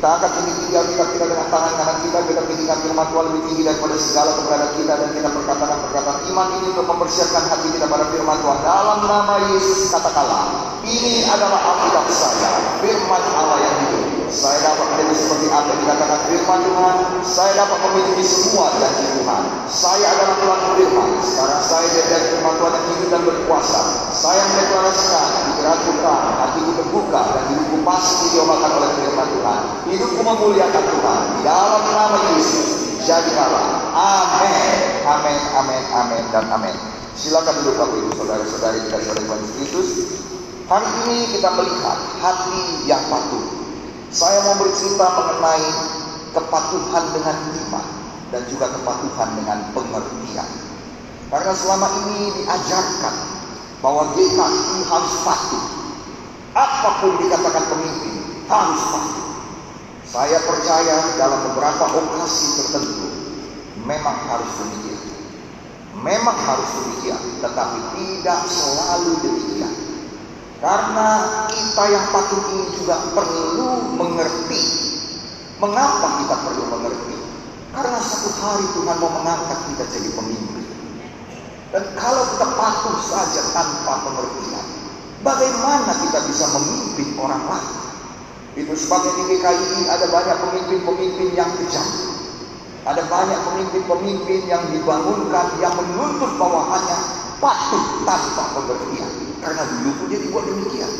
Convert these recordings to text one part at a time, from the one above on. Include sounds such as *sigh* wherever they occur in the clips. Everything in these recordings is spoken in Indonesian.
Kita akan tinggi tinggal kita tidak dengan tangan kanan kita, kita tinggikan firman Tuhan lebih tinggi daripada segala keberadaan kita dan kita perkatakan perkataan iman ini untuk mempersiapkan hati kita pada firman Tuhan. Dalam nama Yesus katakanlah, ini adalah Alkitab saya, firman Allah yang. Saya dapat menjadi seperti apa yang dikatakan firman Tuhan. Saya dapat memiliki semua janji Tuhan. Saya adalah Tuhan firman. Sekarang saya dari firman Tuhan yang hidup dan berkuasa. Saya mendeklarasikan Tuhan, hatiku terbuka dan hidupku pasti diobakan oleh firman Tuhan. Hidupku memuliakan Tuhan. Di dalam nama Yesus, jadilah. Amin. Amin, amin, amin, dan amin. Silakan duduk Bapak Ibu Saudara-saudari kita Tuhan Yesus. Hari ini kita melihat hati yang patuh. Saya mau bercerita mengenai kepatuhan dengan iman dan juga kepatuhan dengan pengertian. Karena selama ini diajarkan bahwa GKI harus patuh. Apa pun dikatakan pemimpin harus patuh. Saya percaya dalam beberapa okasi tertentu memang harus demikian. Memang harus demikian, tetapi tidak selalu demikian. Karena kita yang patuh ini juga perlu mengerti. Mengapa kita perlu mengerti? Karena satu hari Tuhan mau mengangkat kita jadi pemimpin. Dan kalau kita patuh saja tanpa pengertian, bagaimana kita bisa memimpin orang lain? Itu sebabnya di GKI ada banyak pemimpin-pemimpin yang kejam. Ada banyak pemimpin-pemimpin yang dibangunkan yang menuntut bawahannya patuh tanpa pengertian. Karena dulu pun dia dibuat demikian.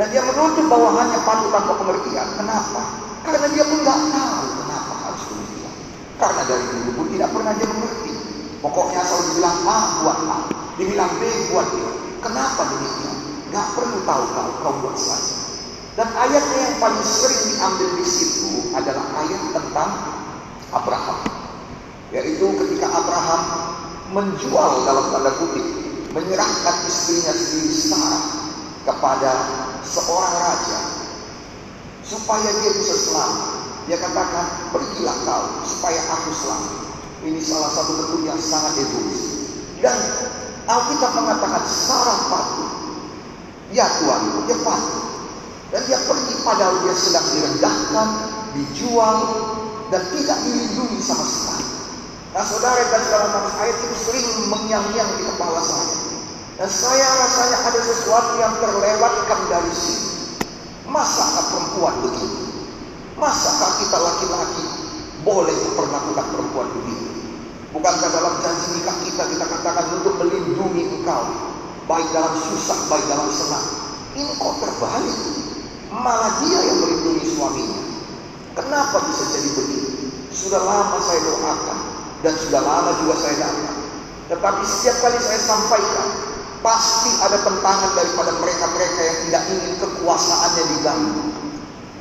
Dan dia menuntut bawahannya patuh tanpa pengertian. Kenapa? Karena dia pun nggak tahu kenapa harus demikian. Karena dari dulu pun tidak pernah dia mengerti. Pokoknya asal dibilang A buat A, dibilang B buat B. Kenapa demikian? Gak perlu tahu kalau kau buat saja. Dan ayatnya yang paling sering diambil di situ adalah ayat tentang Abraham. Yaitu ketika Abraham menjual dalam tanda kutip, menyerahkan istrinya sendiri Sarah kepada seorang raja supaya dia bisa selamat. Dia katakan, pergilah kau supaya aku selamat. Ini salah satu bentuk yang sangat egois. Dan Alkitab mengatakan Sarah patuh. Ya Tuhan, dia patuh. Dan dia pergi padahal dia sedang direndahkan, dijual, dan tidak dilindungi sama sekali. Nah saudara dan dalam ayat itu sering mengyang-nyang di kepala saya. Dan saya rasanya ada sesuatu yang terlewatkan dari sini. Masakah perempuan begitu? Masakah kita laki-laki boleh memperlakukan perempuan begitu? Bukankah dalam janji nikah kita kita katakan untuk melindungi engkau baik dalam susah baik dalam senang? Ini kok terbalik? Malah dia yang melindungi suaminya. Kenapa bisa jadi begitu? Sudah lama saya doakan dan sudah lama juga saya datang. Tetapi setiap kali saya sampaikan, pasti ada tentangan daripada mereka-mereka yang tidak ingin kekuasaannya diganggu.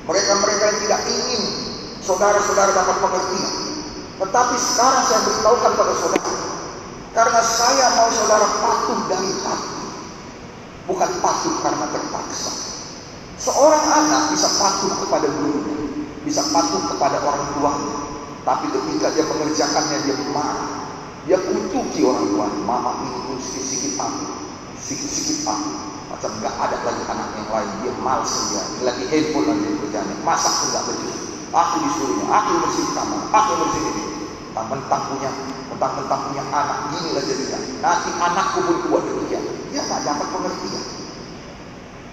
Mereka-mereka yang tidak ingin saudara-saudara dapat pengertian. Tetapi sekarang saya beritahukan pada saudara, karena saya mau saudara patuh dari hati, bukan patuh karena terpaksa. Seorang anak bisa patuh kepada gurunya, bisa patuh kepada orang tuanya, tapi ketika dia mengerjakannya dia marah. Dia kutuki orang tua, mama ini pun sedikit-sedikit aku, sedikit-sedikit aku. Macam nggak ada lagi anak yang lain, dia males dia, lagi handphone lagi kerjanya, masak pun nggak becus. Aku disuruhnya, aku bersih kamar, aku bersih ini. Mentang-mentang punya, mentang-mentang punya anak, gini lah jadinya. Nanti anakku pun kuat demikian. Dia nggak dapat pengertian.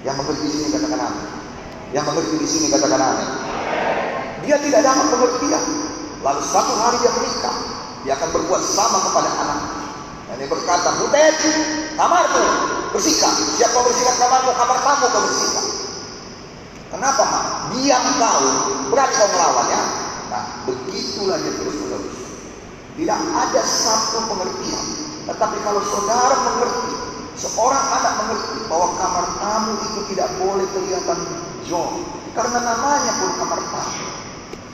Yang mengerti sini katakan. Yang mengerti di sini katakan. Dia tidak dapat pengertian. Lalu satu hari dia menikah, dia akan berbuat sama kepada anak. Dan dia berkata, Butet, kamarmu bersihkan. Siapa bersihkan kamarmu, kamar tamu kau bersihkan. Kenapa mak? Diam kau, berani kau melawan ya. Nah, begitulah dia terus menerus. Tidak ada satu pengertian. Tetapi kalau saudara mengerti, seorang anak mengerti bahwa kamar tamu itu tidak boleh kelihatan jauh. Karena namanya pun kamar tamu.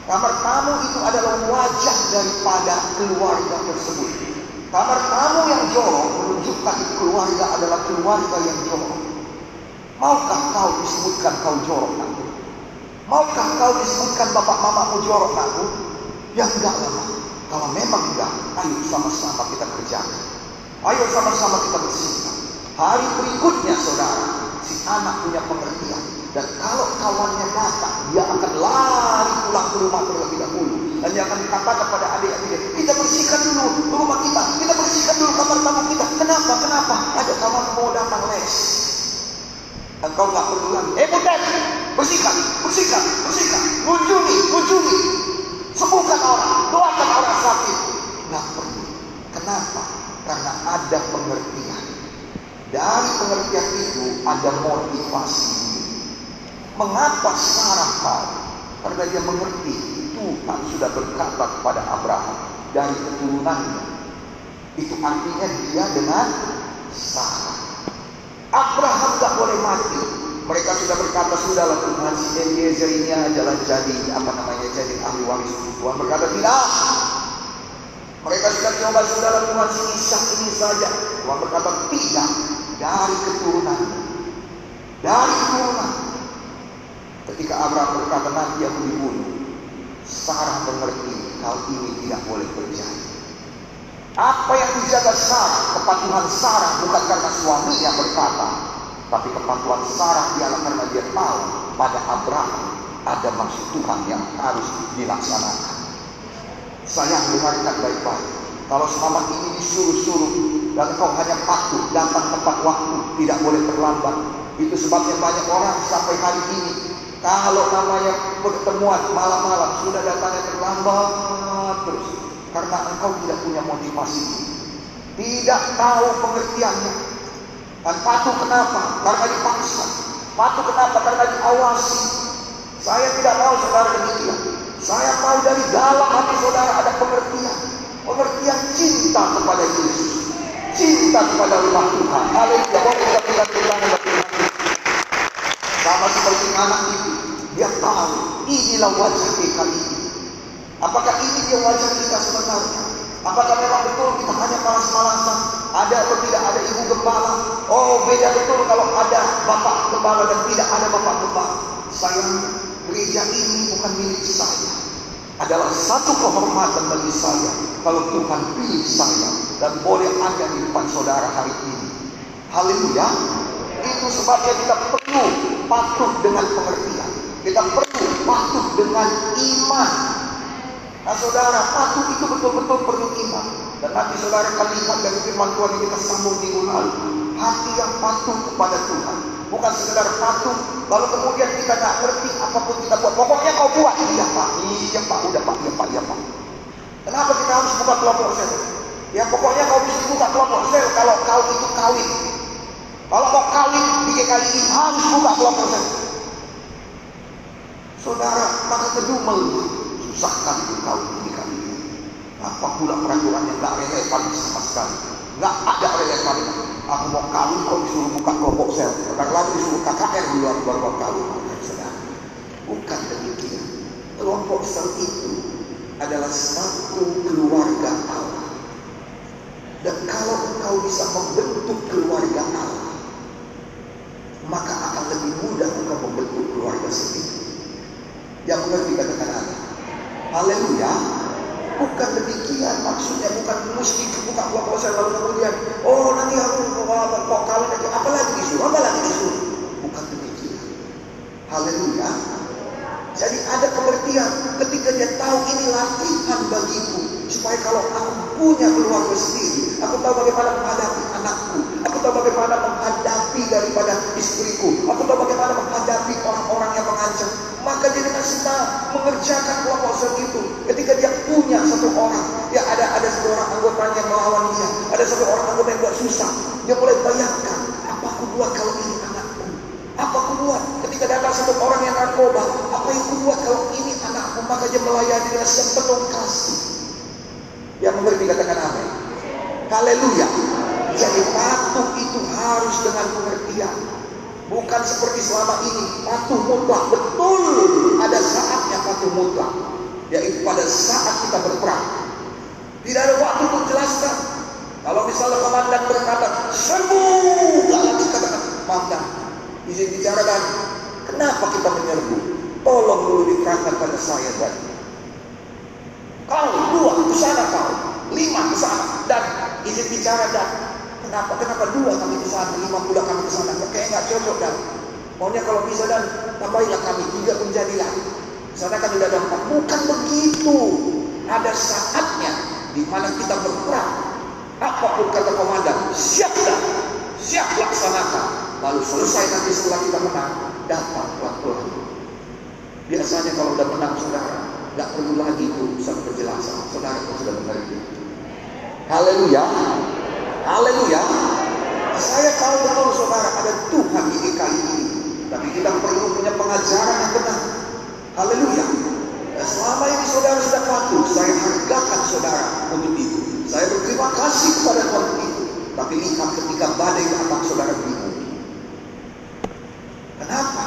Kamar tamu itu adalah wajah daripada keluarga tersebut. Kamar tamu yang jorok menunjukkan keluarga adalah keluarga yang jorok. Maukah kau disebutkan kau jorok aku? Maukah kau disebutkan bapak mamamu jorok aku? Ya enggak lah. Kalau memang enggak, ayo sama-sama kita kerjakan. Ayo sama-sama kita bersihkan. Hari berikutnya saudara, si anak punya pengertian. Dan kalau kawannya datang, dia akan lari kata kepada adik-adik kita bersihkan dulu rumah kita, kita bersihkan dulu kamar tamu kita. Kenapa? Kenapa? Ada kawan mau datang les. Engkau nggak perlu lagi. Eh butet, bersihkan, bersihkan, bersihkan. Kunjungi, kunjungi. Sembuhkan orang, doakan orang sakit. Nggak perlu. Kenapa? Karena ada pengertian. Dari pengertian itu ada motivasi. Mengapa Sarah mau? Karena dia mengerti Tuhan sudah berkata kepada Abraham dari keturunannya. Itu artinya dia dengan Sarah. Abraham tak boleh mati. Mereka sudah berkata sudahlah Tuhan si Eliezer ini adalah jadi apa namanya jadi ahli waris. Tuhan berkata tidak. Mereka sudah coba sudahlah Tuhan si Ishak ini saja. Tuhan berkata tidak dari keturunan. Dari keturunan. Ketika Abraham berkata nanti aku dibunuh, Sarah mengerti hal ini tidak boleh terjadi. Apa yang dijaga Sarah, kepatuhan Sarah bukan karena suami yang berkata, tapi kepatuhan Sarah ialah karena dia tahu pada Abraham ada maksud Tuhan yang harus dilaksanakan. Saya dengarkan baik-baik. Kalau selama ini disuruh-suruh dan kau hanya patuh datang tepat waktu, tidak boleh terlambat. Itu sebabnya banyak orang sampai hari ini kalau namanya pertemuan malam-malam sudah datangnya terlambat terus karena engkau tidak punya motivasi, tidak tahu pengertiannya. Dan patuh kenapa? Karena dipaksa. Patuh kenapa? Karena diawasi. Saya tidak mau saudara demikian. Saya mau dari dalam hati saudara ada pengertian. Pengertian cinta kepada Yesus. Cinta kepada rumah Tuhan. Haleluya. Boleh kita berikan sama seperti anak itu. Dia tahu inilah wajah kita ini. Apakah ini dia wajah kita sebenarnya? Apakah memang betul kita hanya malas-malasan? Ada atau tidak ada ibu gembala? Oh beda betul kalau ada bapak gembala dan tidak ada bapak gembala. Sayang, gereja ini bukan milik saya. Adalah satu kehormatan bagi saya kalau Tuhan pilih saya dan boleh ada di depan saudara hari ini. Haleluya. Itu sebabnya kita perlu patuh dengan pengertian. Kita perlu patuh dengan iman. Nah saudara, patuh itu betul-betul perlu iman. Dan nanti saudara akan lihat dari firman Tuhan kita sambung di lalu. Hati yang patuh kepada Tuhan. Bukan sekedar patuh, lalu kemudian kita nggak ngerti apa pun kita buat. Pokoknya kau buat. Iya Pak, iya Pak, udah Pak, iya Pak, iya Pak. Kenapa kita harus buka kelompok sel? Ya pokoknya kau bisa buka kelompok sel kalau kau itu kawin. Kalau mau kawin di GKI harus buka kelompok sel. Saudara, maka kedumel susahkan itu kawin di GKI. Apa pula peraturan yang gak relevan sama sekali. Gak ada relevan. Aku mau kawin kok disuruh buka kelompok sel. Kadang lagi disuruh KKR di luar baru kawin. Saudara, bukan demikian. Kelompok sel itu adalah satu keluarga Allah. Dan kalau engkau bisa membentuk keluarga Allah, maka akan lebih mudah engkau membentuk keluarga sendiri. Yang mengerti katakan Allah. Haleluya. Bukan demikian maksudnya bukan mesti buka kelompok saya lalu kemudian oh nanti aku kok kawin nanti apa lagi disuruh apa lagi disuruh bukan demikian haleluya jadi ada pengertian ketika dia tahu ini latihan bagiku supaya kalau aku punya keluarga sendiri aku tahu bagaimana menghadapi anakku tahu bagaimana menghadapi daripada istriku. Aku tahu bagaimana menghadapi orang-orang yang mengancam. Maka dia dengan senang mengerjakan kelompok itu. Ketika dia punya satu orang ya ada ada satu orang anggotanya yang melawan dia. Ada satu orang anggota yang buat susah. Dia mulai bayangkan apa aku buat kalau ini anakku? Apa aku buat? Ketika datang satu orang yang narkoba apa yang aku buat kalau ini anakku? Maka dia melayani dengan sepenuh kasih. Yang mengerti katakan amin. Haleluya. Jadi patuh itu harus dengan pengertian Bukan seperti selama ini patuh mutlak. Betul ada saatnya patuh mutlak. Yaitu pada saat kita berperang. Tidak ada waktu untuk jelaskan. Kalau misalnya komandan berkata, serbu, gak lagi katakan, komandan, izin bicara dan kenapa kita menyerbu? Tolong dulu diterangkan pada saya dan kau dua ke sana kau, lima ke dan izin bicara dan Kenapa? Kenapa dua kami ke sana, lima pula kami ke sana? Kayak nggak cocok dan maunya kalau bisa dan tambahilah kami tiga pun jadilah. Sana kan sudah ada empat. Bukan begitu. ada saatnya di mana kita berperang. Apa pun kata komandan, siap dah, siap laksanakan. Lalu selesai nanti setelah kita menang, datang pelan-pelan. Biasanya kalau udah menang saudara, nggak perlu lagi itu urusan penjelasan. Saudara sudah mengerti. Haleluya. Haleluya. Saya tahu betul saudara ada Tuhan ini kali ini. Tapi kita perlu punya pengajaran yang benar. Haleluya. Dan selama ini saudara sudah patuh, saya hargakan saudara untuk itu. Saya berterima kasih kepada Tuhan itu. Tapi lihat ketika badai datang saudara bingung. Kenapa?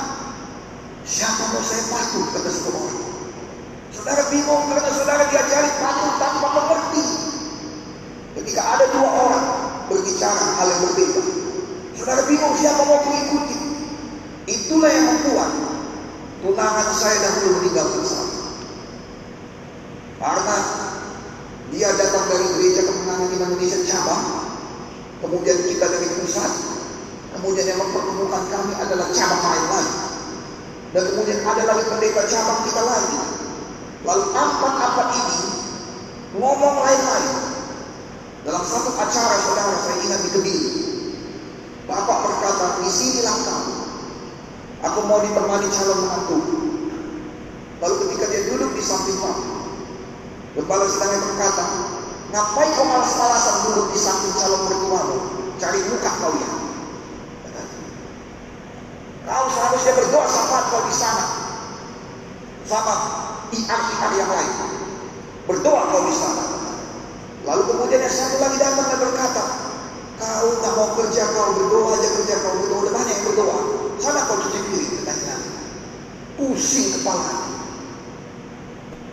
Siapa mau saya patuh kata seorang orang. Saudara bingung karena saudara diajari patuh tanpa mengerti. Ketika ada dua orang berbicara hal yang berbeda. Saudara bingung siapa mau mengikuti. Itulah yang membuat tunangan saya dahulu meninggalkan saya. Karena dia datang dari gereja kemenangan Indonesia cabang, kemudian kita dari pusat, kemudian yang mempertemukan kami adalah cabang lain lagi. Dan kemudian ada lagi pendeta cabang kita lagi. Lalu empat-empat ini ngomong lain-lain. Dalam satu acara saudara saya ingat di Kediri. Bapak berkata, di sinilah kamu. Aku mau ditemani calon menantu. Lalu ketika dia duduk di samping Bapak, Gembala sedang berkata, ngapain kau malas-malasan duduk di samping calon mertuamu? Cari muka kau ya. Kau seharusnya berdoa sama kau di sana. Sama IR-IR yang lain. Berdoa kau di sana. Lalu kemudian yang satu lagi datang dan berkata, kau tak mau kerja kau berdoa aja kerja kau berdoa. Udah banyak yang berdoa. Sana kau cuci piring katanya. Pusing kepala.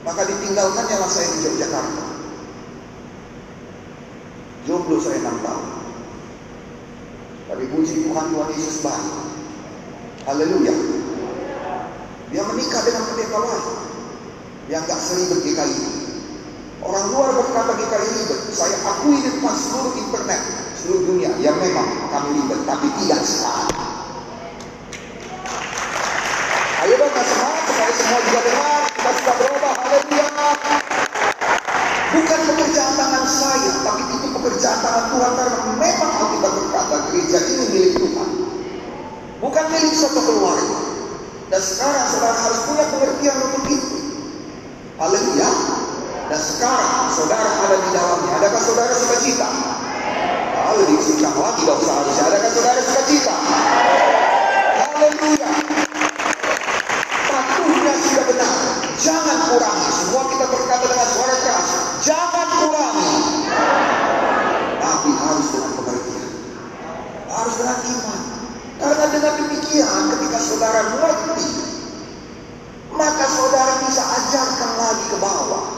Maka ditinggalkannya lah saya di Yogyakarta. Jomblo saya enam tahun. Tapi puji Tuhan Tuhan Yesus baik. Haleluya. Dia menikah dengan pendeta lain yang gak seribet GKI. Orang luar berkata GKI ribet. Saya akui di depan seluruh internet, seluruh dunia. yang memang kami ribet, tapi tidak sekarang. Ayo dong, semangat supaya semua juga dengar. Kita sudah berubah. Haleluya. Bukan pekerjaan tangan saya, tapi itu pekerjaan tangan Tuhan karena memang Alkitab berkata gereja ini milik Tuhan. Bukan milik satu keluarga. Dan sekarang saudara harus punya pengertian untuk itu. Harus dengan iman. Karena dengan demikian ketika saudara mengerti, maka saudara bisa ajarkan lagi ke bawah.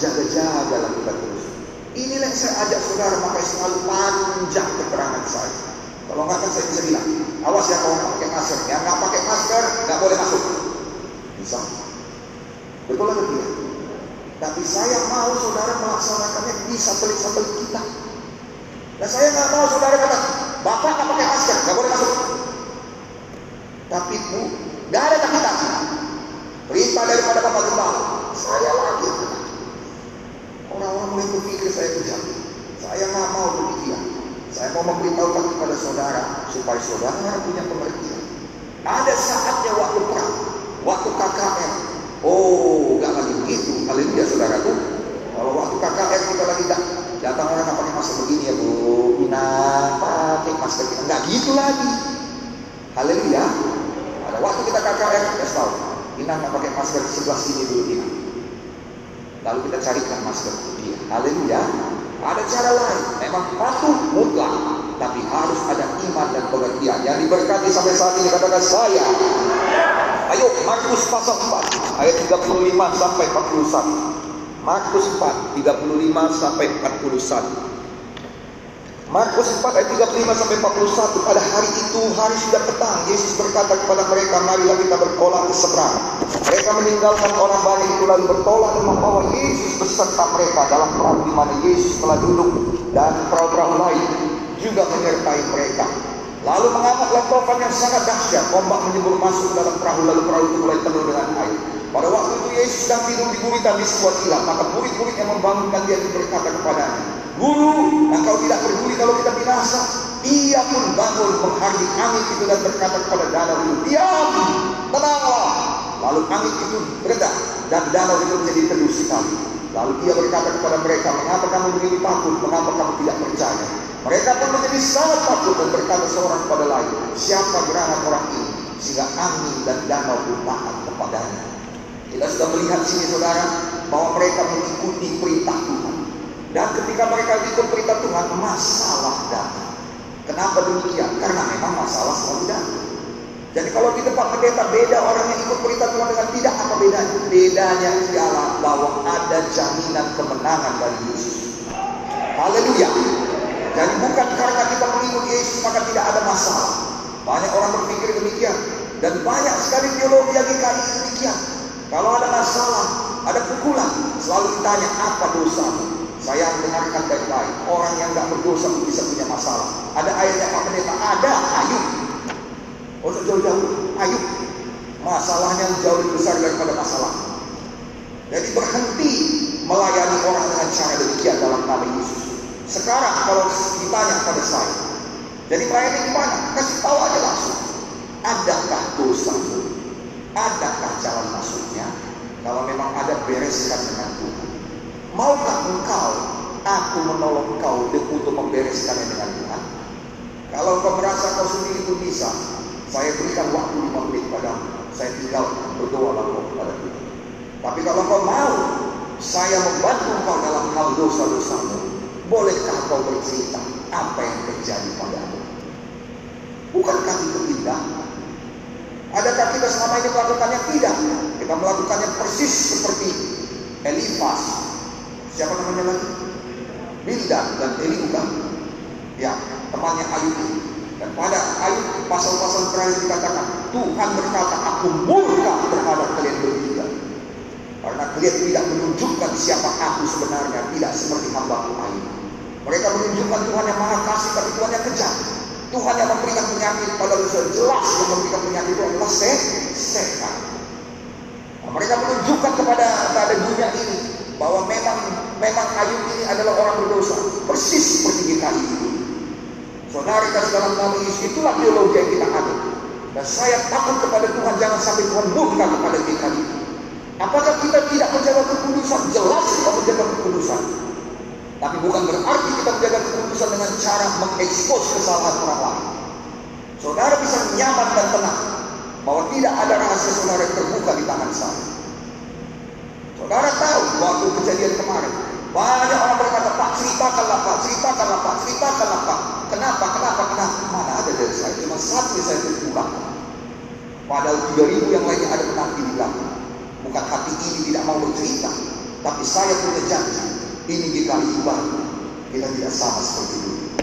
Jaga-jaga kita terus. Inilah yang saya ajak saudara makanya selalu panjang keterangan saya. Kalau nggak kan saya bisa bilang, awas ya kalau pakai masker. Yang nggak pakai masker nggak boleh masuk. Bisa. Betul atau tidak? Tapi saya mau saudara melaksanakannya di satelit-satelit kita. Dan saya nggak mau saudara kata, bapak nggak pakai masker, nggak boleh masuk. Saudara punya pengertian. Ada saatnya waktu perang, waktu KKN. Oh, nggak lagi begitu. Haleluya saudaraku. Kalau waktu KKN kita lagi tak datang orang nggak pakai masker begini ya bu, Ina pakai masker kita nggak gitu lagi. Haleluya. Ada waktu kita KKN, kita tahu. Ina nggak pakai masker di sebelah sini dulu Ina. Lalu kita carikan masker dia. Haleluya. Ada cara lain. Memang patuh mutlak. Tapi harus ada iman dan pengertian. Yang diberkati sampai saat ini katakan saya. Ayo Markus pasal 4 ayat 35 sampai 41. Markus 4 35 sampai 41. Markus 4 ayat 35 sampai 41 pada hari itu hari sudah petang Yesus berkata kepada mereka marilah kita bertolak ke seberang mereka meninggalkan orang banyak itu lalu bertolak dan membawa Yesus beserta mereka dalam perahu di mana Yesus telah duduk dan perahu-perahu lain juga menyertai mereka lalu mengamuk topan yang sangat dahsyat ombak menyembur masuk dalam perahu lalu perahu itu mulai penuh dengan air pada waktu itu Yesus sedang tidur di guritan di sebuah kilat maka murid-murid yang membangunkan dia itu berkata kepadanya Guru, engkau tidak peduli kalau kita binasa. Ia pun bangun menghardik angin itu dan berkata kepada danau itu, diam, tenanglah. Lalu angin itu bereda dan danau itu menjadi teduh sekali. Lalu ia berkata kepada mereka, mengapa kamu begini takut, mengapa kamu tidak percaya? Mereka pun menjadi sangat takut dan berkata seorang kepada lain, siapa gerangan orang ini? Sehingga angin dan danau pun taat kepadanya. Kita sudah melihat sini saudara, bahwa mereka mengikuti perintah Tuhan. Dan ketika mereka ikut perintah Tuhan, masalah datang. Kenapa demikian? Karena memang masalah selalu datang. Jadi kalau di tempat pendeta beda orang yang ikut perintah Tuhan dengan tidak apa bedanya? Bedanya ialah bahwa ada jaminan kemenangan dari Yesus. Haleluya. Jadi bukan karena kita mengikut Yesus maka tidak ada masalah. Banyak orang berpikir demikian. Dan banyak sekali teologi yang dikali demikian. Kalau ada masalah, ada pukulan, selalu ditanya apa dosamu? Saya mendengarkan baik-baik. Orang yang tidak berdosa bisa punya masalah. Ada ayatnya Pak Pendeta? Ada. Ayo. Jauh-jauh. Ayo. Masalahnya jauh lebih besar daripada masalah. Jadi berhenti melayani orang dengan cara demikian dalam nama Yesus. Sekarang kalau ditanya pada saya, jadi melayani gimana? Kasih tahu aja langsung. Adakah dosa? Adakah jalan masuknya? Kalau memang ada bereskan dengan Tuhan. Maukah engkau aku menolong engkau untuk membereskannya dengan Tuhan? Kalau engkau merasa kau sendiri itu bisa, saya berikan waktu lima menit padamu. Saya tinggal berdoa lalu kepada Tuhan. Tapi kalau kau mau, saya membantu engkau dalam hal dosa-dosamu. Bolehkah kau bercerita apa yang terjadi padamu? Bukankah itu indah? Adakah kita selama ini melakukannya? Tidak. Kita melakukannya persis seperti Elifas Siapa namanya lagi? Bilda dan Eliuka. Ya, temannya Ayub. Dan pada Ayub pasal-pasal terakhir dikatakan, Tuhan berkata, aku murka terhadap kalian bertiga. Karena kalian tidak menunjukkan siapa aku sebenarnya, tidak seperti hamba Ayub. Mereka menunjukkan Tuhan yang maha kasih, tapi Tuhan yang kejam. Tuhan yang memberikan penyakit, padahal sudah jelas yang memberikan penyakit itu adalah sehat. Nah, mereka menunjukkan kepada, kepada dunia ini bahwa memang memang Ayub ini adalah orang berdosa, persis seperti kita ini. Saudara kasih dalam nama Yesus itulah teologi yang kita ada. Dan saya takut kepada Tuhan jangan sampai Tuhan murka kepada kita. Apakah kita tidak menjaga kekudusan? Jelas kita menjaga kekudusan. Tapi bukan berarti kita menjaga kekudusan dengan cara mengekspos kesalahan orang lain. Saudara bisa nyaman dan tenang bahwa tidak ada rahasia saudara terbuka di tangan saya. Saudara tahu waktu kejadian kemarin, banyak ceritakanlah Pak, ceritakanlah Pak, ceritakanlah Pak. Kenapa, kenapa, kenapa? Mana ada dari saya, cuma satu yang saya terpulang. Padahal 3000 yang lainnya ada menanti di belakang. Bukan hati ini tidak mau bercerita, tapi saya punya janji. Ini kali baru, kita tidak sama seperti dulu.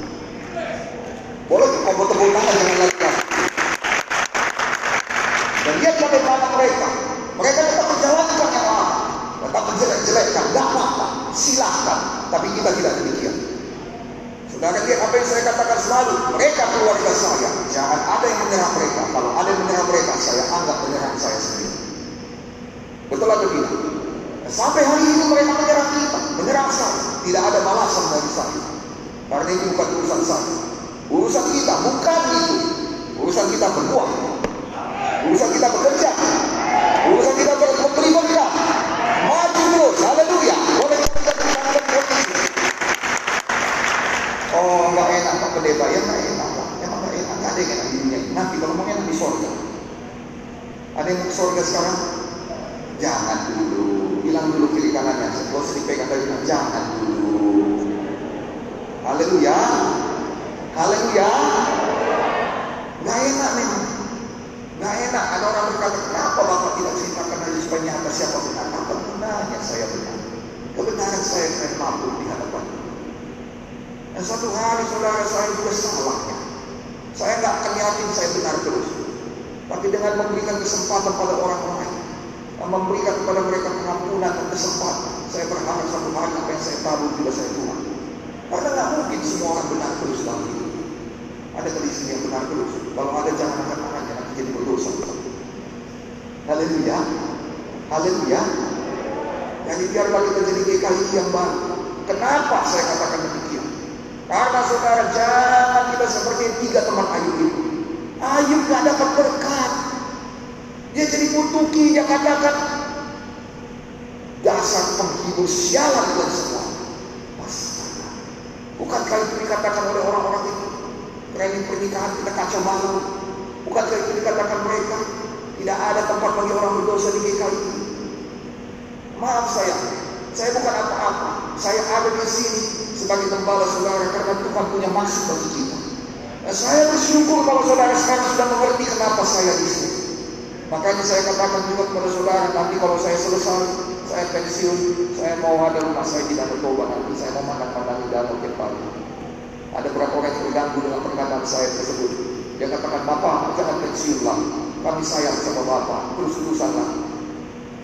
Ada jangan angkat tangannya nanti jadi berdosa. Haleluya. Haleluya. Jadi biarlah kita jadi GKI yang baru. Kenapa saya katakan demikian? Karena saudara jangan kita seperti tiga teman Ayub itu. Ayub gak dapat berkat. Dia jadi mutuki, dia katakan dasar penghibur sialan dan semua. Bukankah itu dikatakan oleh orang-orang itu? Training pernikahan kita kacau balau. Bukankah itu dikatakan mereka? Tidak ada tempat bagi orang berdosa di GKI. Maaf saya, saya bukan apa-apa. Saya ada di sini sebagai gembala saudara karena Tuhan punya maksud bagi kita. Dan saya bersyukur kalau saudara sekarang sudah mengerti kenapa saya di sini. Makanya saya katakan juga kepada saudara nanti kalau saya selesai, saya pensiun, saya mau ada rumah saya di Danau Toba nanti saya mau pandang-pandangi danau kembali. Ada beberapa orang yang terganggu dengan perkataan saya tersebut. Dia katakan, Bapak, jangan pensiunlah. Kami sayang sama Bapak, terus-terusanlah.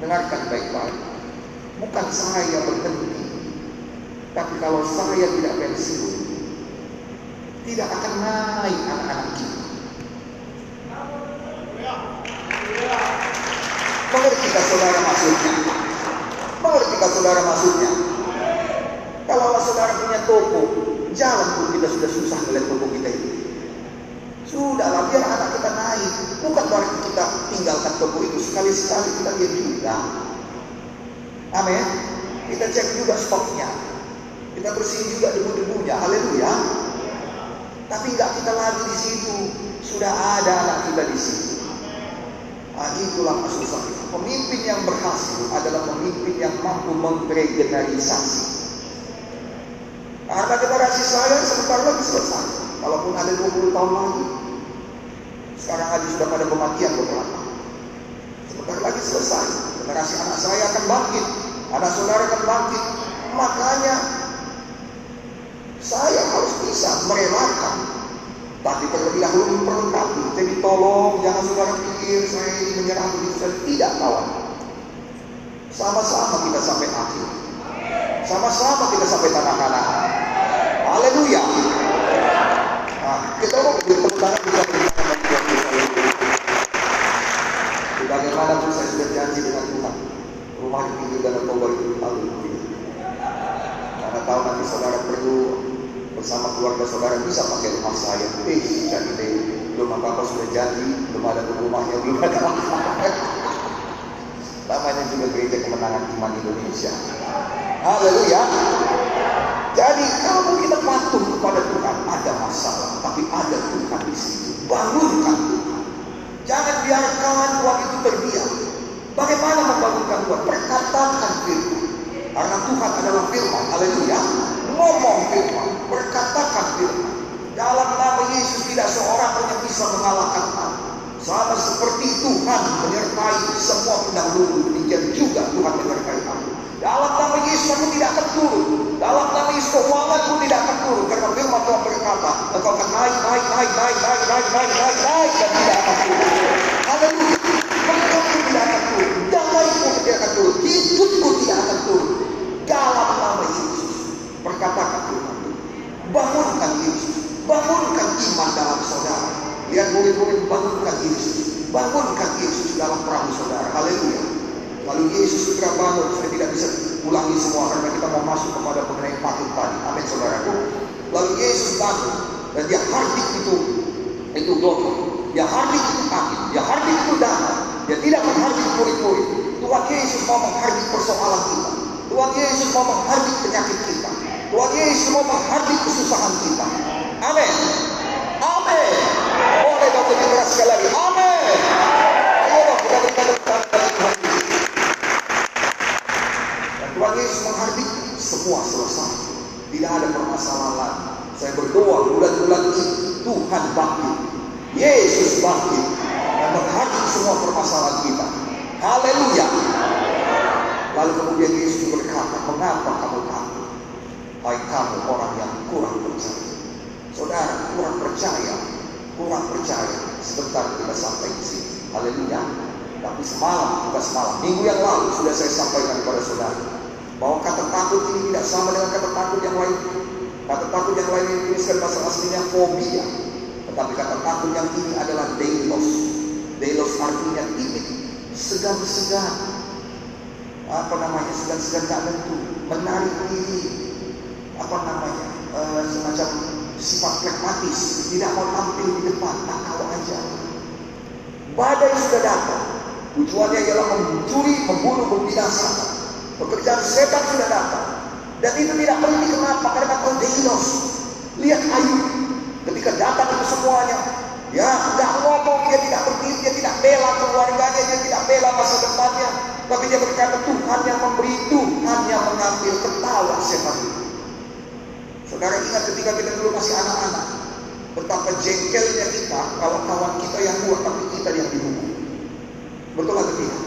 Dengarkan baik-baik. Bukan saya berhenti. Tapi kalau saya tidak pensiun, tidak akan naik anak-anak kita. Mengertikah saudara maksudnya? Mengertikah saudara maksudnya? Kalau saudara punya toko, jalan pun kita sudah susah melihat toko kita itu. Sudahlah, biar anak kita naik. Bukan berarti kita tinggalkan toko itu sekali-sekali kita lihat juga. Amin. Kita cek juga stoknya. Kita bersihin juga debu-debunya. Haleluya. Tapi nggak kita lagi di situ. Sudah ada anak kita di situ. Nah, itulah maksud saya. Pemimpin yang berhasil adalah pemimpin yang mampu mengregeneralisasi. Karena generasi saya sebentar lagi selesai. Kalaupun ada 20 tahun lagi. Sekarang aja sudah pada kematian beberapa. Sebentar lagi selesai. Generasi anak saya akan bangkit. Anak saudara akan bangkit. Makanya saya harus bisa merelakan. Tapi terlebih dahulu memperlengkapi. Jadi tolong jangan saudara pikir saya ini menyerah begitu saja. Tidak kawan. Sama-sama kita sampai akhir. Sama-sama kita sampai tanah-tanah. Haleluya. Nah, kita mau beri tepuk tangan Bagaimanapun saya sudah janji dengan Tuhan, rumah di pinggir danau Toba itu haleluya. Karena tahu nanti saudara perlu bersama keluarga saudara bisa pakai rumah saya. Eh, jadi deh, belum apa-apa sudah jadi, belum ada rumahnya, belum ada apa *laughs* Namanya juga gereja kemenangan iman Indonesia. Haleluya. Jadi kalau kita patuh kepada Tuhan, ada masalah, tapi ada Tuhan di situ. Bangunkan Tuhan. Jangan biarkan Tuhan itu terdiam. Bagaimana membangunkan Tuhan? Perkatakan firman. Karena Tuhan adalah firman. Haleluya. Ngomong firman. Berkatakan firman. Dalam nama Yesus tidak seorang pun yang bisa mengalahkan aku. Sama seperti Tuhan menyertai semua pendahulu, demikian juga Tuhan menyertai. Dalam nama Yesus aku tidak akan turun. Dalam nama Yesus keuanganku tidak akan turun. Karena firman Tuhan berkata, engkau akan naik, naik, naik, naik, naik, naik, naik, naik, naik, dan tidak akan turun. Haleluya. Berkatku tidak akan turun. Damaiku tidak akan turun. Hidupku tidak akan turun. Dalam nama Yesus. Berkatakan Tuhan. Bangunkan Yesus. Bangunkan iman dalam saudara. Lihat murid-murid bangunkan Yesus. Bangunkan Yesus dalam perahu saudara. Haleluya. Lalu Yesus segera bangun. Saya tidak bisa ulangi semua karena kita mau masuk kepada mengenai patut tadi. Amin saudaraku. Lalu Yesus bangun dan dia hardik itu itu doa. Dia hardik itu kaki. Dia hardik itu darah. Dia tidak menghardik murid-murid. Tuhan Yesus mau menghardik persoalan kita. Tuhan Yesus mau menghardik penyakit kita. Tuhan Yesus mau menghardik kesusahan kita. Amin. Amin. Boleh lebih keras sekali lagi. Semua selesai. Tidak ada permasalahan lagi. Saya berdoa bulan-bulan ini Tuhan bangkit. Yesus bangkit dan menghardik semua permasalahan kita. Haleluya. Lalu kemudian Yesus berkata, mengapa kamu takut? Hai kamu orang yang kurang percaya. Saudara, kurang percaya, kurang percaya. Sebentar kita sampai di sini. Haleluya. Tapi semalam, bukan semalam, minggu yang lalu sudah saya sampaikan kepada saudara. Bahwa kata takut ini tidak sama dengan kata takut yang lain. Kata takut yang lain yang dituliskan bahasa aslinya fobia. Tetapi kata takut yang ini adalah delos. Delos artinya timid, segan-segan. Apa namanya segan-segan tak tentu, menarik diri. Apa namanya e, semacam sifat pragmatis, tidak mau tampil di depan, tak tahu aja. Badai sudah datang, tujuannya ialah mencuri, membunuh, membinasakan. Pekerjaan setan sudah datang. Dan itu tidak berhenti kenapa? Karena delos. Lihat Ayub. Ketika datang itu semuanya. Ya, tidak ngomong, dia tidak berdiri, dia tidak bela keluarganya, dia tidak bela masa depannya. Tapi dia berkata, Tuhan yang memberi, Tuhan yang mengambil ketawa setan itu. Saudara ingat ketika kita dulu masih anak-anak. Betapa jengkelnya kita kalau kawan kita yang kuat tapi kita yang dihukum. Betul atau tidak?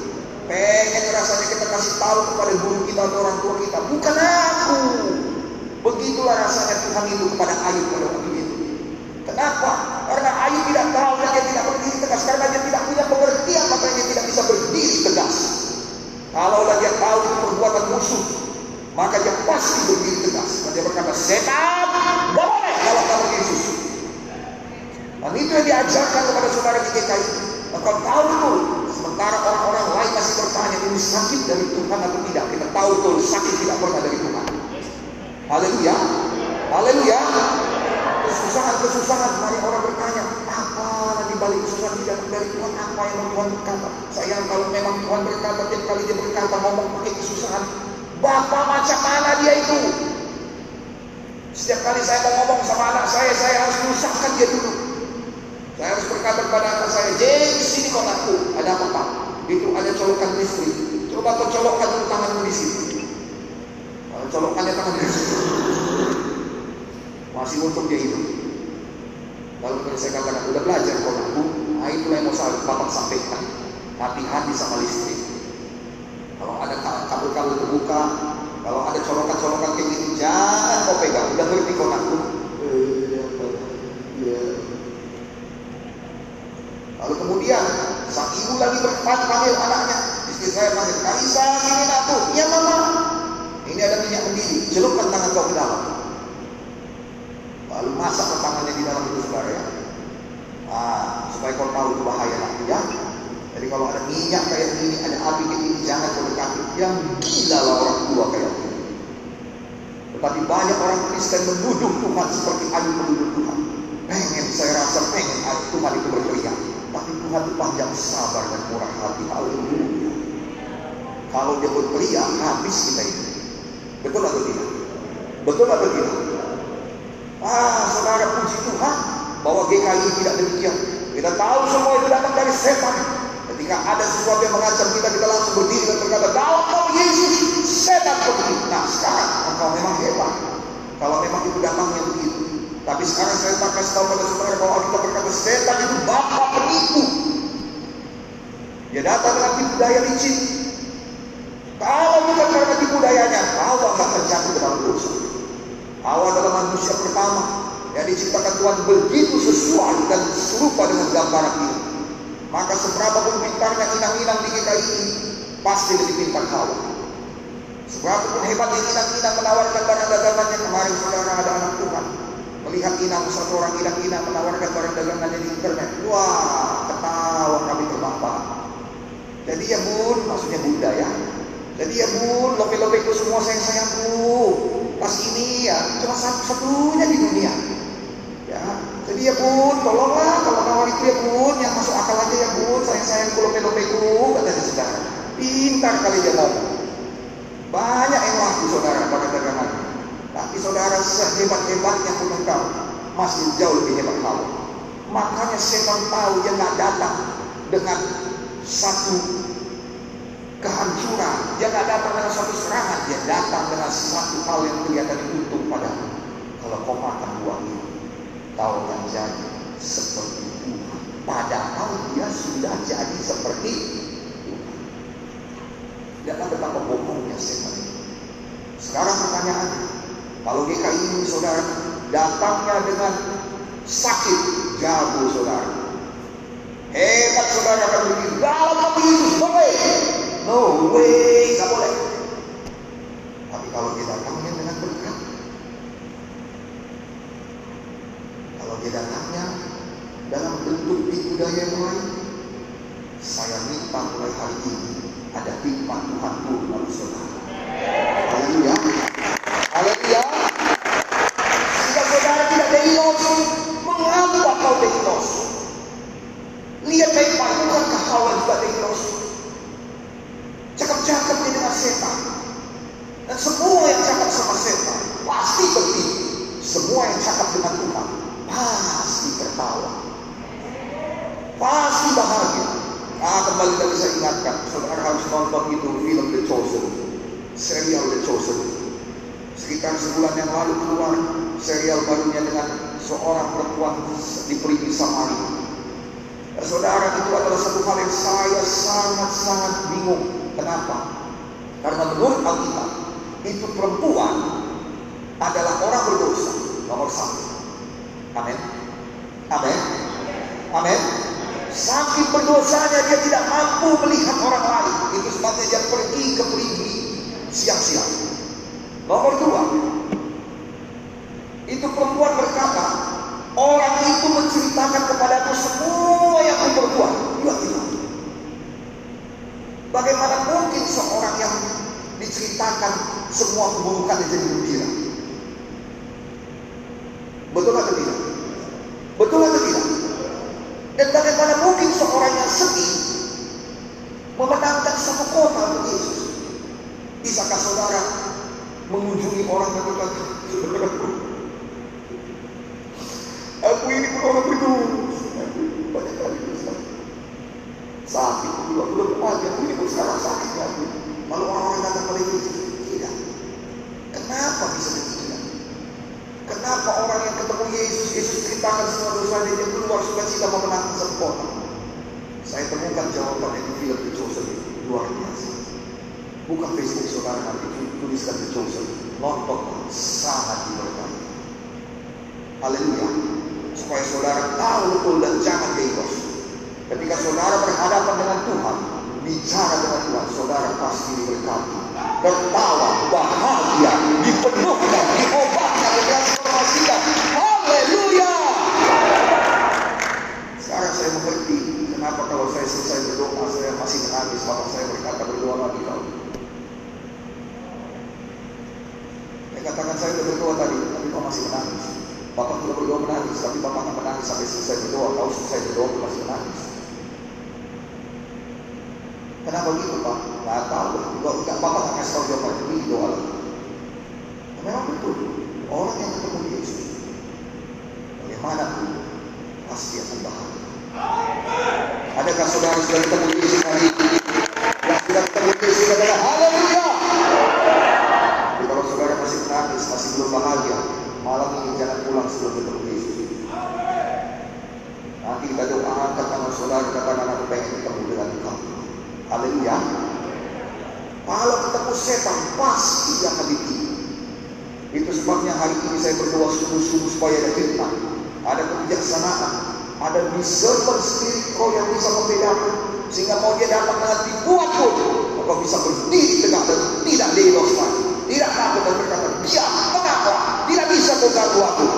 Pengen rasanya kita kasih tahu kepada guru kita atau orang tua kita, bukan aku. Begitulah rasanya Tuhan itu kepada Ayub pada waktu itu. Kenapa? Karena Ayub tidak tahu dan dia tidak berdiri tegas. Karena dia tidak punya pengertian makanya dia tidak bisa berdiri tegas. Kalau dia tahu itu perbuatan musuh, maka dia pasti berdiri tegas. Dan dia berkata, setan, boleh kalau kamu Yesus. Dan itu yang diajarkan kepada saudara di GKI. Engkau tahu itu. Sementara orang-orang lain masih bertanya, ini sakit dari Tuhan atau tidak. Kita tahu betul, sakit tidak pernah dari Tuhan. Haleluya. Haleluya. Kesusahan-kesusahan, banyak orang bertanya, apa di balik kesusahan tidak dari Tuhan? Apa yang Tuhan berkata? Sayang kalau memang Tuhan berkata, tiap kali dia berkata, ngomong pakai kesusahan. Bapak macam mana dia itu? Setiap kali saya mau ngomong sama anak saya, saya harus menyusahkan dia dulu. Saya harus berkata kepada anak saya, James sini kau aku. Ada apa? Itu ada colokan listrik. Coba kau colokkan tanganmu di sini. Kalau colokannya tangan di sini. Masih untuk dia hidup. Lalu kemudian saya katakan, udah belajar kau aku. Nah itulah yang mau saya bapak sampaikan. Hati-hati sama listrik. Kalau ada kabel-kabel terbuka, kalau ada colokan-colokan kayak gitu, jangan kau pegang. Udah ngerti kau aku. Lalu kemudian sang ibu lagi berpanggil anaknya. Istri saya panggil, Kaisa, ini aku. Ya mama. Ini ada minyak mendidih. Celupkan tangan kau ke dalam. Lalu masak tangannya di dalam itu saudara ya. Ah, supaya kau tahu itu bahaya lah. Ya. Jadi kalau ada minyak kayak gini, ada api kayak gini, jangan kau dekati. Yang gila lah orang tua kayak gini. Tetapi banyak orang Kristen menuduh Tuhan seperti Ayub menuduh Tuhan. Pengen saya rasa pengen Tuhan itu berteriak. Tuhan itu panjang sabar dan murah hati. Haleluya. Kalau dia berteriak, habis kita ini. Betul atau tidak? Betul atau tidak? Ah, saudara puji Tuhan bahwa GKI tidak demikian. Kita tahu semua itu datang dari setan. Ketika ada sesuatu yang mengancam kita, kita langsung berdiri dan berkata, Kau kau Yesus, setan pergi. Nah sekarang engkau memang hebat. Kalau memang itu datangnya begitu. Tapi sekarang saya tak kasih tahu pada saudara bahwa kita berkata setan itu bapak penipu. Dia datang dengan tipu daya licin. Kalau bukan karena tipu dayanya, Hawa akan terjatuh dalam dosa. Hawa adalah manusia pertama yang diciptakan Tuhan begitu sesuai dan serupa dengan gambaran ini. Maka seberapa pun pintarnya inang-inang di kita ini, pasti lebih pintar Hawa. Seberapa pun hebatnya inang-inang menawarkan barang dagangannya kemarin saudara ada anak Tuhan melihat inang satu orang inang-inang menawarkan barang dagangannya di internet. Wah, ketawa kami terbang Jadi ya bun, maksudnya bunda ya. Jadi ya bun, lope-lopeku semua sayang-sayangku. Pas ini ya, cuma satu-satunya di dunia. Ya, jadi ya bun, tolonglah kalau nawar itu ya bun, yang masuk akal aja ya bun, sayang-sayangku lope-lopeku, katanya saudara. Pintar kali dia. Banyak yang laku saudara pada dagangannya. Tapi saudara sehebat-hebatnya pun engkau masih jauh lebih hebat kau. Makanya setan tahu dia nggak datang dengan satu kehancuran, dia nggak datang dengan satu serangan, dia datang dengan satu hal yang kelihatan untung padamu. Kalau kau makan buah ini, kau akan jadi seperti Tuhan. Padahal dia sudah jadi seperti Tuhan. Lihatlah betapa bohongnya setan. Sekarang pertanyaannya, kalau GKI ini saudara datangnya dengan sakit jago saudara. Hebat saudara akan begini. Dalam nama itu boleh. No way, tidak boleh. Tapi kalau dia datangnya dengan berkat, kalau dia datangnya dalam bentuk budaya yang lain, saya minta mulai hari ini ada timpah Tuhan pun lalu saudara. Haleluya. menciptakan semua keburukan yang jadi gembira. menangis, masih belum bahagia, malam ini jangan pulang sebelum ketemu Yesus. Nanti kita doa, katakan saudara, katakan aku pengen ketemu dengan engkau. Haleluya. Kalau ketemu setan, pasti akan ditinggi. Itu sebabnya hari ini saya berdoa sungguh-sungguh supaya ada hikmah, ada kebijaksanaan, ada discernment spirit kau yang bisa membedakan sehingga mau dia datang dengan hati kuat pun, kau bisa berdiri tegak dan tidak didosakan. do tatuado.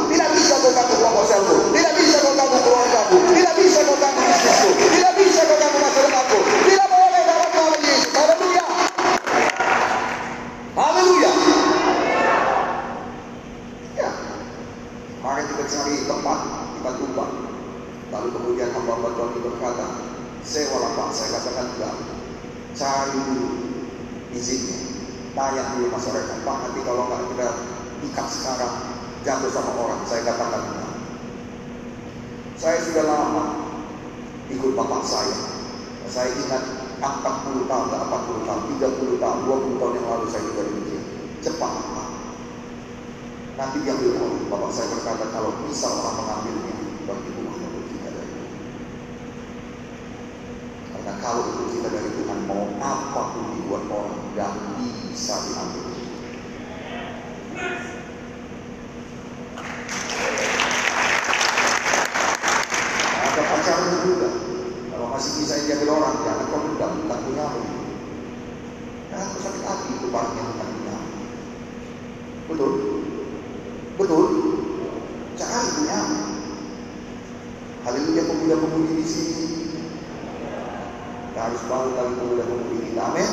Kita harus bangun lagi pemuda-pemudi kita. Amin.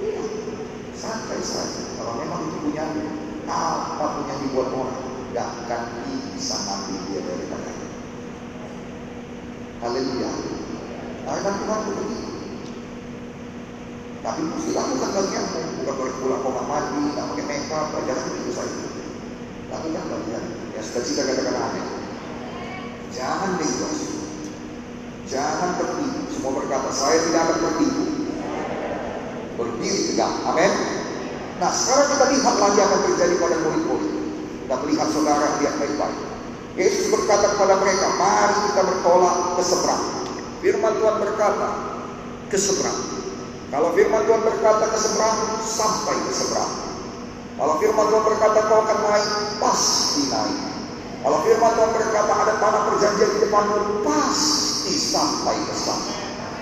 Iya. Santai saja. Kalau memang itu punya apa punya dibuat orang, gak akan bisa ngambil dia dari tangan. Haleluya. Karena Tuhan begitu. Tapi mesti lakukan bagianmu. Bukan berpulang koma mandi, tak pakai makeup, jangan begitu saja. Lakukan bagian. Ya sudah cita katakan amin. Jangan bebas. Jangan tertipu. Semua berkata, saya tidak akan tertipu. Berdiri tegak. Amin. Nah, sekarang kita lihat lagi apa yang terjadi pada murid-murid. Kita melihat saudara lihat baik-baik. Yesus berkata kepada mereka, mari kita bertolak ke seberang. Firman Tuhan berkata, ke seberang. Kalau firman Tuhan berkata ke seberang, sampai ke seberang. Kalau firman Tuhan berkata kau akan naik, pasti naik. Kalau firman Tuhan berkata ada tanah perjanjian di depanmu, pasti sampai ke.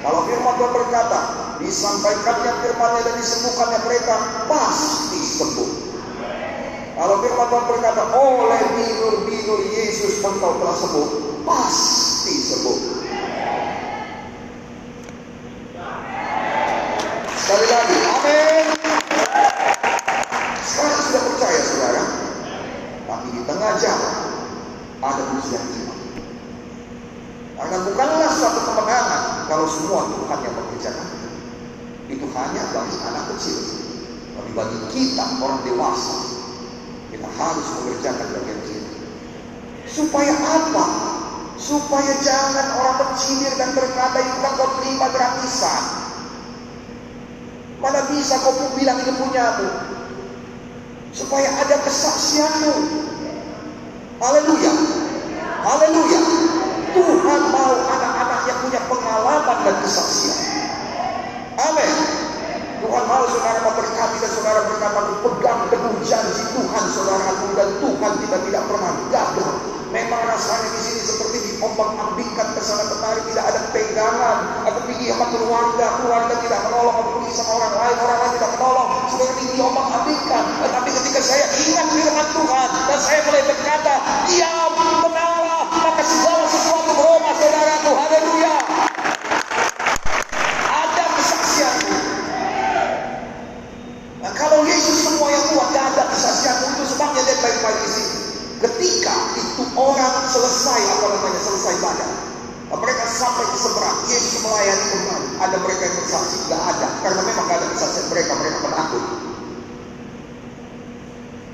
Kalau firman Tuhan berkata, disampaikannya firmannya dan disembuhkannya mereka, pasti sembuh. Kalau firman Tuhan berkata, oleh binur-binur Yesus engkau telah sembuh, pasti sembuh. Sekali lagi, amin. Sekarang sudah percaya saudara, tapi di tengah jalan ada ujian iman. Karena bukanlah suatu kemenangan kalau semua Tuhan yang mengerjakan. Itu hanya bagi anak kecil. Tapi bagi kita orang dewasa, kita harus mengerjakan bagian kita. Supaya apa? Supaya jangan orang dan berkata itu kau terima gratisan. Mana bisa kau pun bilang ini punyamu? Supaya ada kesaksianmu. Haleluya. Haleluya. Tuhan mau anak-anak yang punya pengalaman dan kesaksian. Amin. Tuhan mau saudara memberkati dan saudara berkata pegang teguh janji Tuhan saudaraku dan Tuhan tidak tidak pernah gagal. Memang rasanya di diombang ambingkan ke sana kemari tidak ada pegangan. Aku pergi sama keluarga, keluarga tidak menolong. Aku pergi sama orang lain, orang lain tidak menolong. Seperti diombang ambingkan. Tetapi ketika saya ingat firman Tuhan dan saya mulai berkata, diam, tenanglah, maka segala sesuatu berubah saudaraku. Haleluya. Ada kesaksianmu. Nah, kalau Yesus semua yang buat gak ada kesaksianmu itu sebabnya dia baik-baik di sini. Ketika itu orang selesai apa namanya selesai ibadah, mereka sampai ke seberang. Yesus melayani kembali. Ada mereka yang bersaksi, nggak ada, karena memang nggak ada kesaksian mereka. Mereka penakut.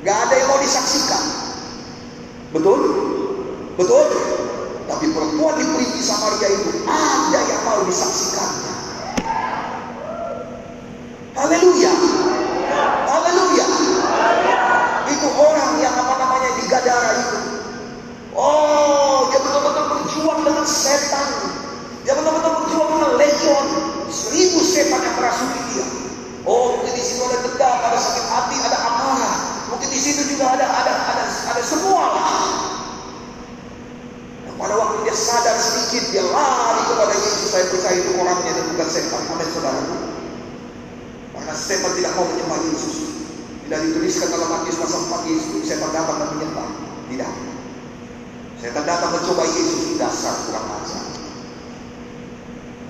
Nggak ada yang mau disaksikan.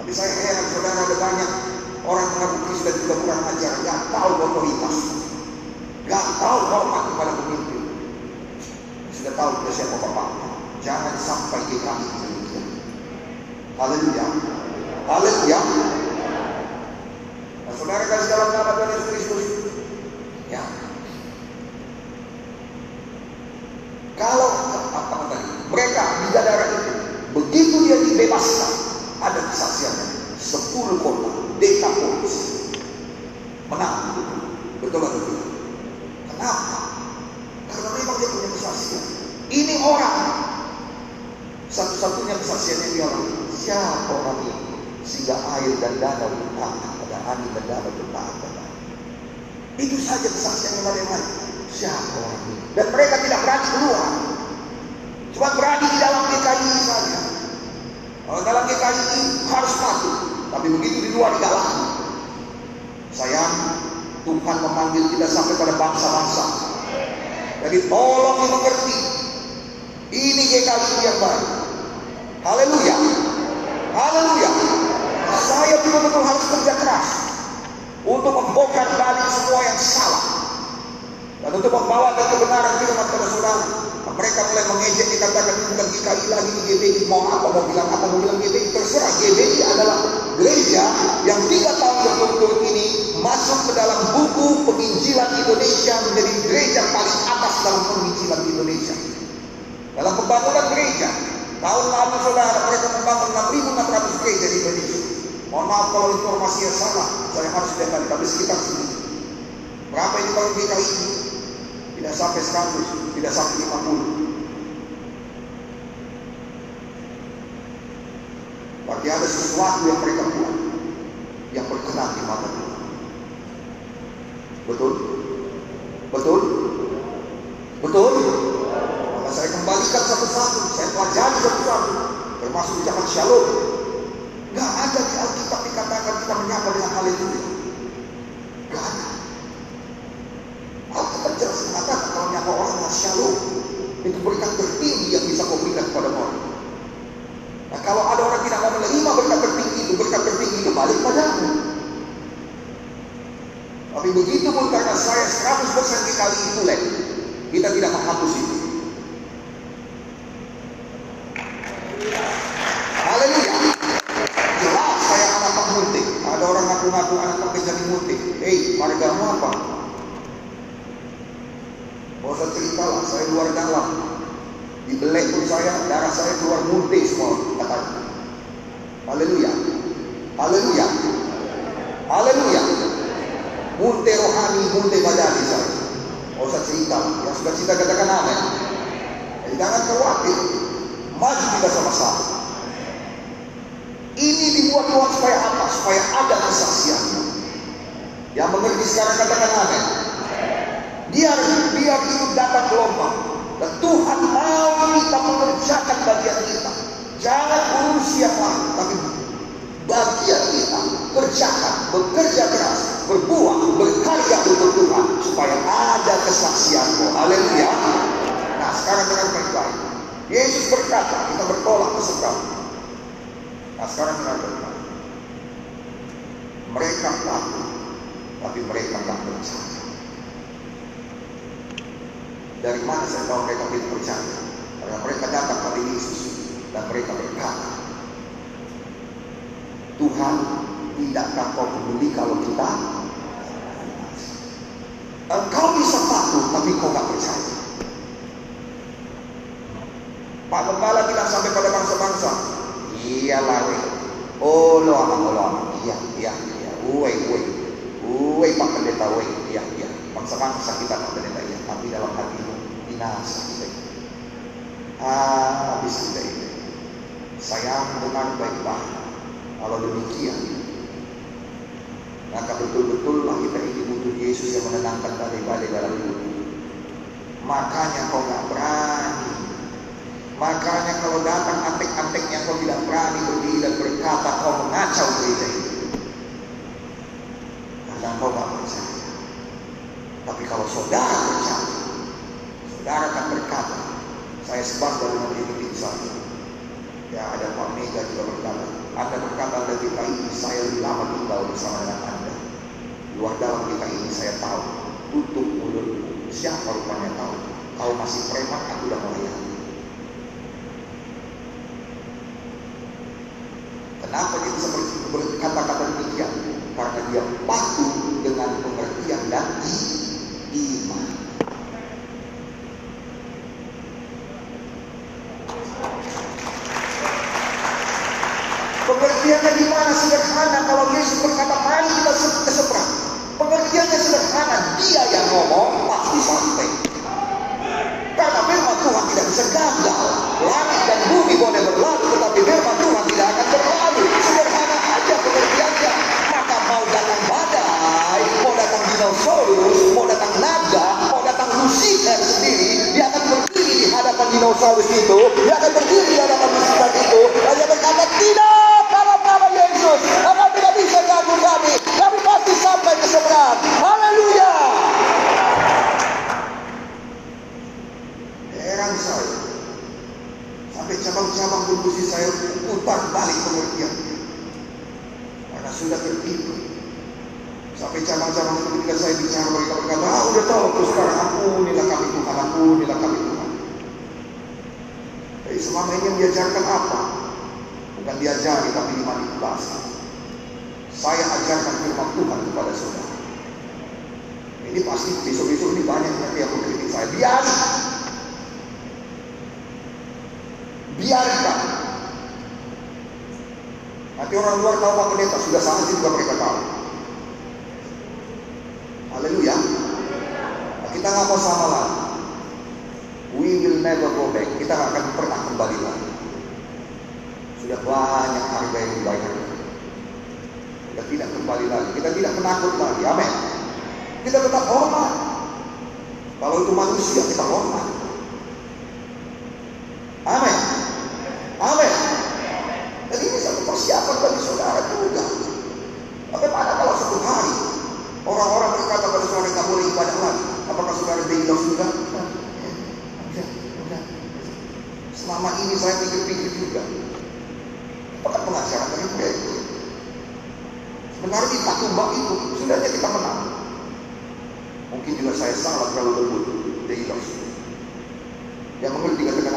Saya heran saudara ada banyak orang mengaku Kristus dan juga kurang ajar, nggak tahu otoritas, nggak tahu hormat kepada pemimpin. Sudah tahu dia siapa bapaknya. Jangan sampai kami demikian. Haleluya. Haleluya. Tidak sampai 100, tidak sampai 50. Bagi ada sesuatu yang mereka buat yang berkenan di mata Tuhan. Betul? Betul? Betul? Maka saya kembalikan satu-satu, saya pelajari satu-satu, termasuk zaman Shalom. Dengan baik-baik. Mereka takut, tapi mereka tak percaya. Dari mana saya tahu mereka tidak percaya? Karena mereka datang pada Yesus dan mereka berkata, Tuhan tidakkah kau peduli kalau kita Engkau bisa patuh tapi kau tak percaya. Pak Gembala bilang sampai pada bangsa-bangsa, lari. Oh lo anak lo anak, iya iya iya, uwe uwe, uwe Pak Pendeta uwe, iya iya. Bangsa-bangsa kita Pak Pendeta iya, tapi dalam hatimu binasa. Ah, habis kita ini. Sayang dengan baik-baik. Kalau demikian, maka betul-betullah kita ini butuh Yesus yang menenangkan badai-badai dalam hidup. Makanya kau nggak berani. Makanya kalau datang antek-anteknya kau tidak berani berdiri dan berkata kau mengacau gereja ini. Karena kau nggak percaya. Tapi kalau saudara percaya, saudara akan berkata, saya sebangga dengan diri saya. Ya ada Pak Mega juga berkata, Anda berkata kita ini saya lebih lama tinggal bersama dengan Anda. Luar dalam kita ini saya tahu, tutup mulutmu. Siapa rupanya tahu? Kau masih preman, aku udah melayani. Kenapa dia bisa berkata-kata demikian? Karena dia patuh dengan pengertian dan iman. Pengertiannya di mana sederhana kalau Yesus berkata mari kita ke seberang. Pengertiannya sederhana, dia yang ngomong pasti sampai. Karena firman Tuhan tidak bisa gagal. Langit dan bumi boleh berlalu, tetapi Saya dinosaurus, mau datang naga, mau datang Lucifer sendiri, dia akan berdiri di hadapan dinosaurus itu, dia akan berdiri di hadapan Lucifer itu, dia akan menaruh di Takuba itu, sebenarnya kita menang. Mungkin juga saya salah terlalu lembut, dia hilang. Yang mengerti dikatakan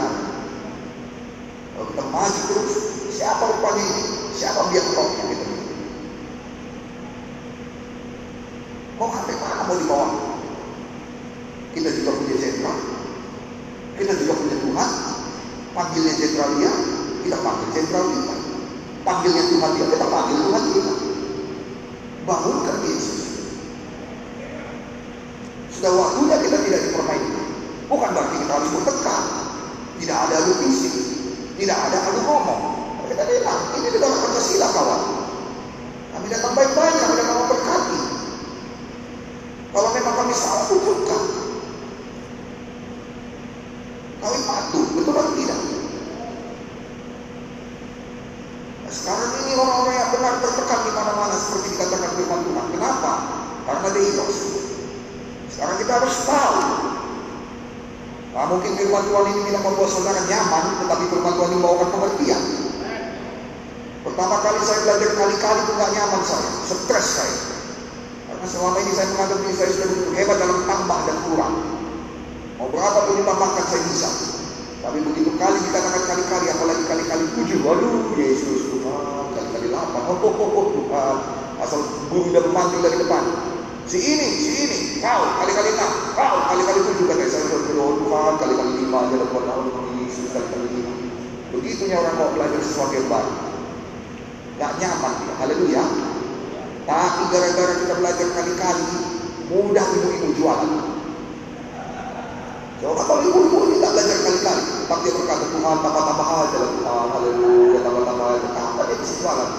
Apa kapag ibuloy-buloy, tatagal kalikan. Tapi dia berkata, Tuhan, tapatamahan, dalam Tuhan, haleluya, tapatamahan, kapan itu siswalan.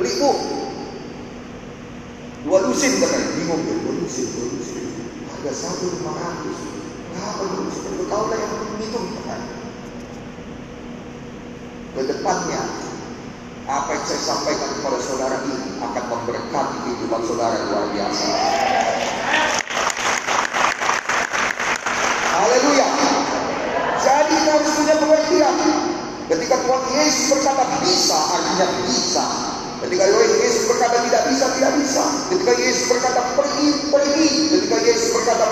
Beli po. Dua lusin na kan. Bingung dia dua lusin, dua lusin. Harga satu lima ratus. Nakakalimusin yang ikaw itu yung nitong kan. Ke depannya, apa yang saya sampaikan kepada saudara ini akan memberkati kehidupan saudara luar biasa. bisa. Ketika Yesus berkata tidak bisa, tidak bisa. Ketika Yesus berkata pergi, pergi. Ketika Yesus berkata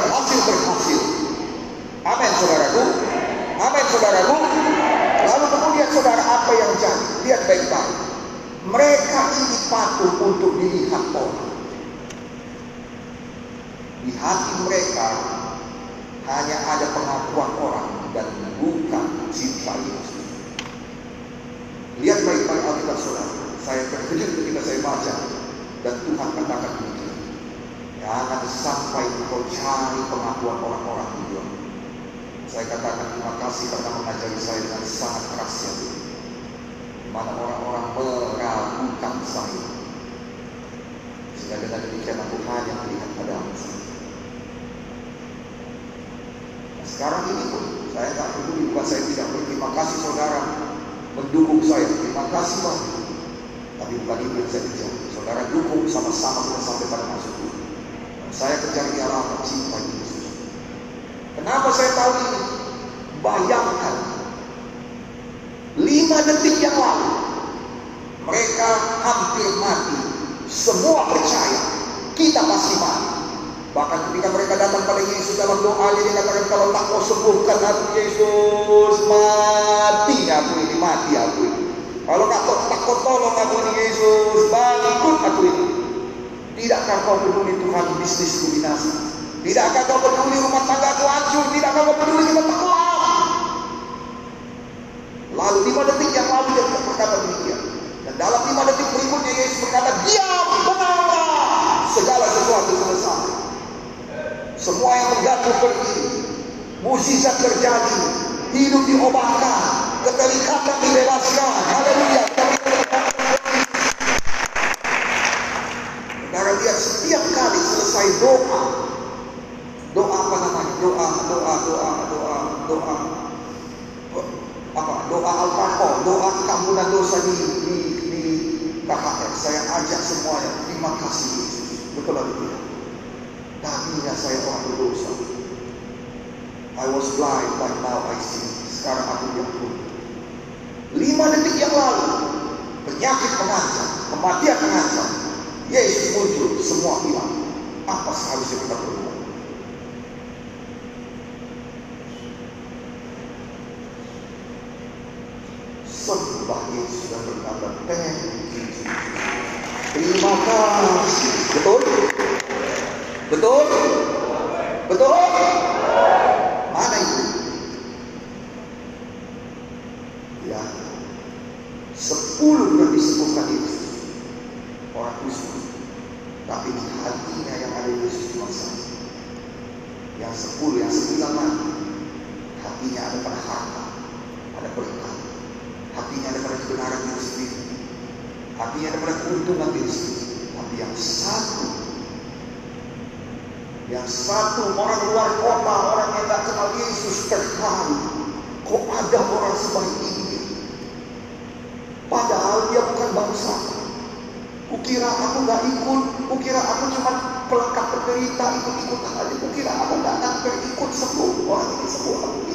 hampir mati. Semua percaya kita pasti mati. Bahkan ketika mereka datang pada Yesus dalam doa dia katakan kalau tak mau sembuhkan aku Yesus mati aku ini mati aku ini. Kalau kau tak kau tolong aku ini Yesus bangkit aku ini. Tidakkah kau peduli Tuhan bisnisku binasa? Tidakkah kau peduli rumah tangga aku hancur? Tidakkah kau peduli kita tenggelam? Lalu lima detik yang lalu dia berkata demikian. Dalam lima detik berikutnya Yesus berkata, diam, benarlah. Segala sesuatu selesai. Semua yang mengganggu pergi. Musisat terjadi. Hidup diobatkan. Keterikatan dibebaskan. Haleluya. Saudara lihat setiap kali selesai doa. Doa apa namanya? Doa, doa, doa, doa, doa. Apa? Doa al-faqah, doa keampunan dosa di, di, di KKR. Saya ajak semuanya. Terima kasih Yesus. Betul atau tidak? Tadinya saya orang berdosa. I was blind, but now I see. Sekarang aku diampun. Lima detik yang lalu, penyakit mengancam, kematian mengancam. Yesus muncul, semua hilang. Apa seharusnya kita berbuat? Sembah Yesus dan berkata, Thank you. Terima kasih. Betul? Betul? Betul? Mana itu? Ya. Sepuluh yang disembuhkan itu orang khusus. Tapi di hatinya yang ada Yesus cuma satu. Yang sepuluh, yang sembilan lagi. Hatinya ada pada harta, ada berkat. Hatinya ada pada kebenaran diri sendiri. Hatinya ada pada keuntungan diri sendiri. Tapi yang satu yang satu orang luar kota, orang yang tak kenal Yesus terharu. Kok ada orang sebaik ini? Padahal dia bukan bangsa. Kukira aku nggak ikut, kukira aku cuma pelengkap penderita ikut-ikut aja. Kukira aku nggak akan berikut sembuh orang ini sembuh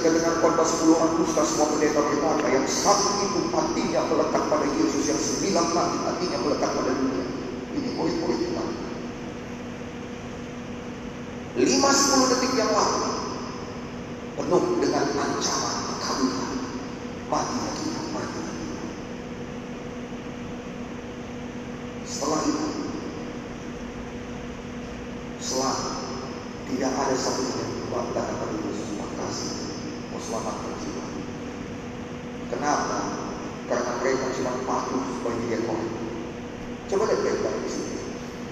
kita dengar khotbah 10 orang semua pendeta berkata yang satu itu hatinya melekat pada Yesus yang sembilan lagi hatinya melekat pada dunia. Ini murid-murid kita. Lima sepuluh detik yang lalu Di sini.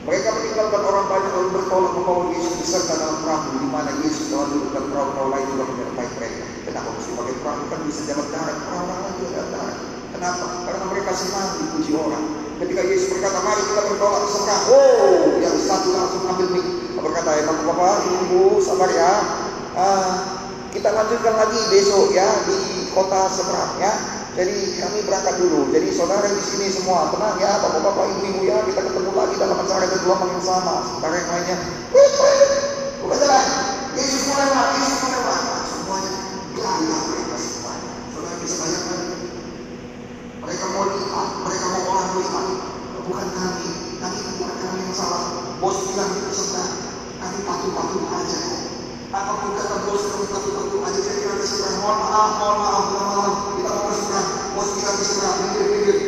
Mereka meninggalkan orang banyak lalu bertolak membawa Yesus beserta dalam perahu di mana Yesus telah dudukkan perahu-perahu lain juga menyertai mereka. Kenapa mesti pakai perahu kan bisa jalan darat, perahu lain juga jalan darat. Kenapa? Karena mereka senang dipuji orang. Ketika Yesus berkata, mari kita bertolak ke seberang. Oh, yang satu langsung ambil mik. Berkata, emang bapak, ibu, sabar ya. Ah, kita lanjutkan lagi besok ya di kota seberang ya. Jadi kami berangkat dulu. Jadi saudara di sini semua tenang ya, bapak-bapak, ibu-ibu ya, kita ketemu lagi dalam acara kedua yang sama. Sementara yang lainnya, bukan salah. Yesus lewat, Yesus lewat. Semuanya gaya mereka semuanya. Saudara bisa bayangkan, mereka mau lihat, mereka mau orang lihat. Bukan kami, kami bukan kami yang salah. Bos bilang itu senang, kami patuh-patuh aja kok. Apa pun kata bos, kami patuh-patuh aja. Jadi kami sudah mohon maaf, mohon maaf, immediately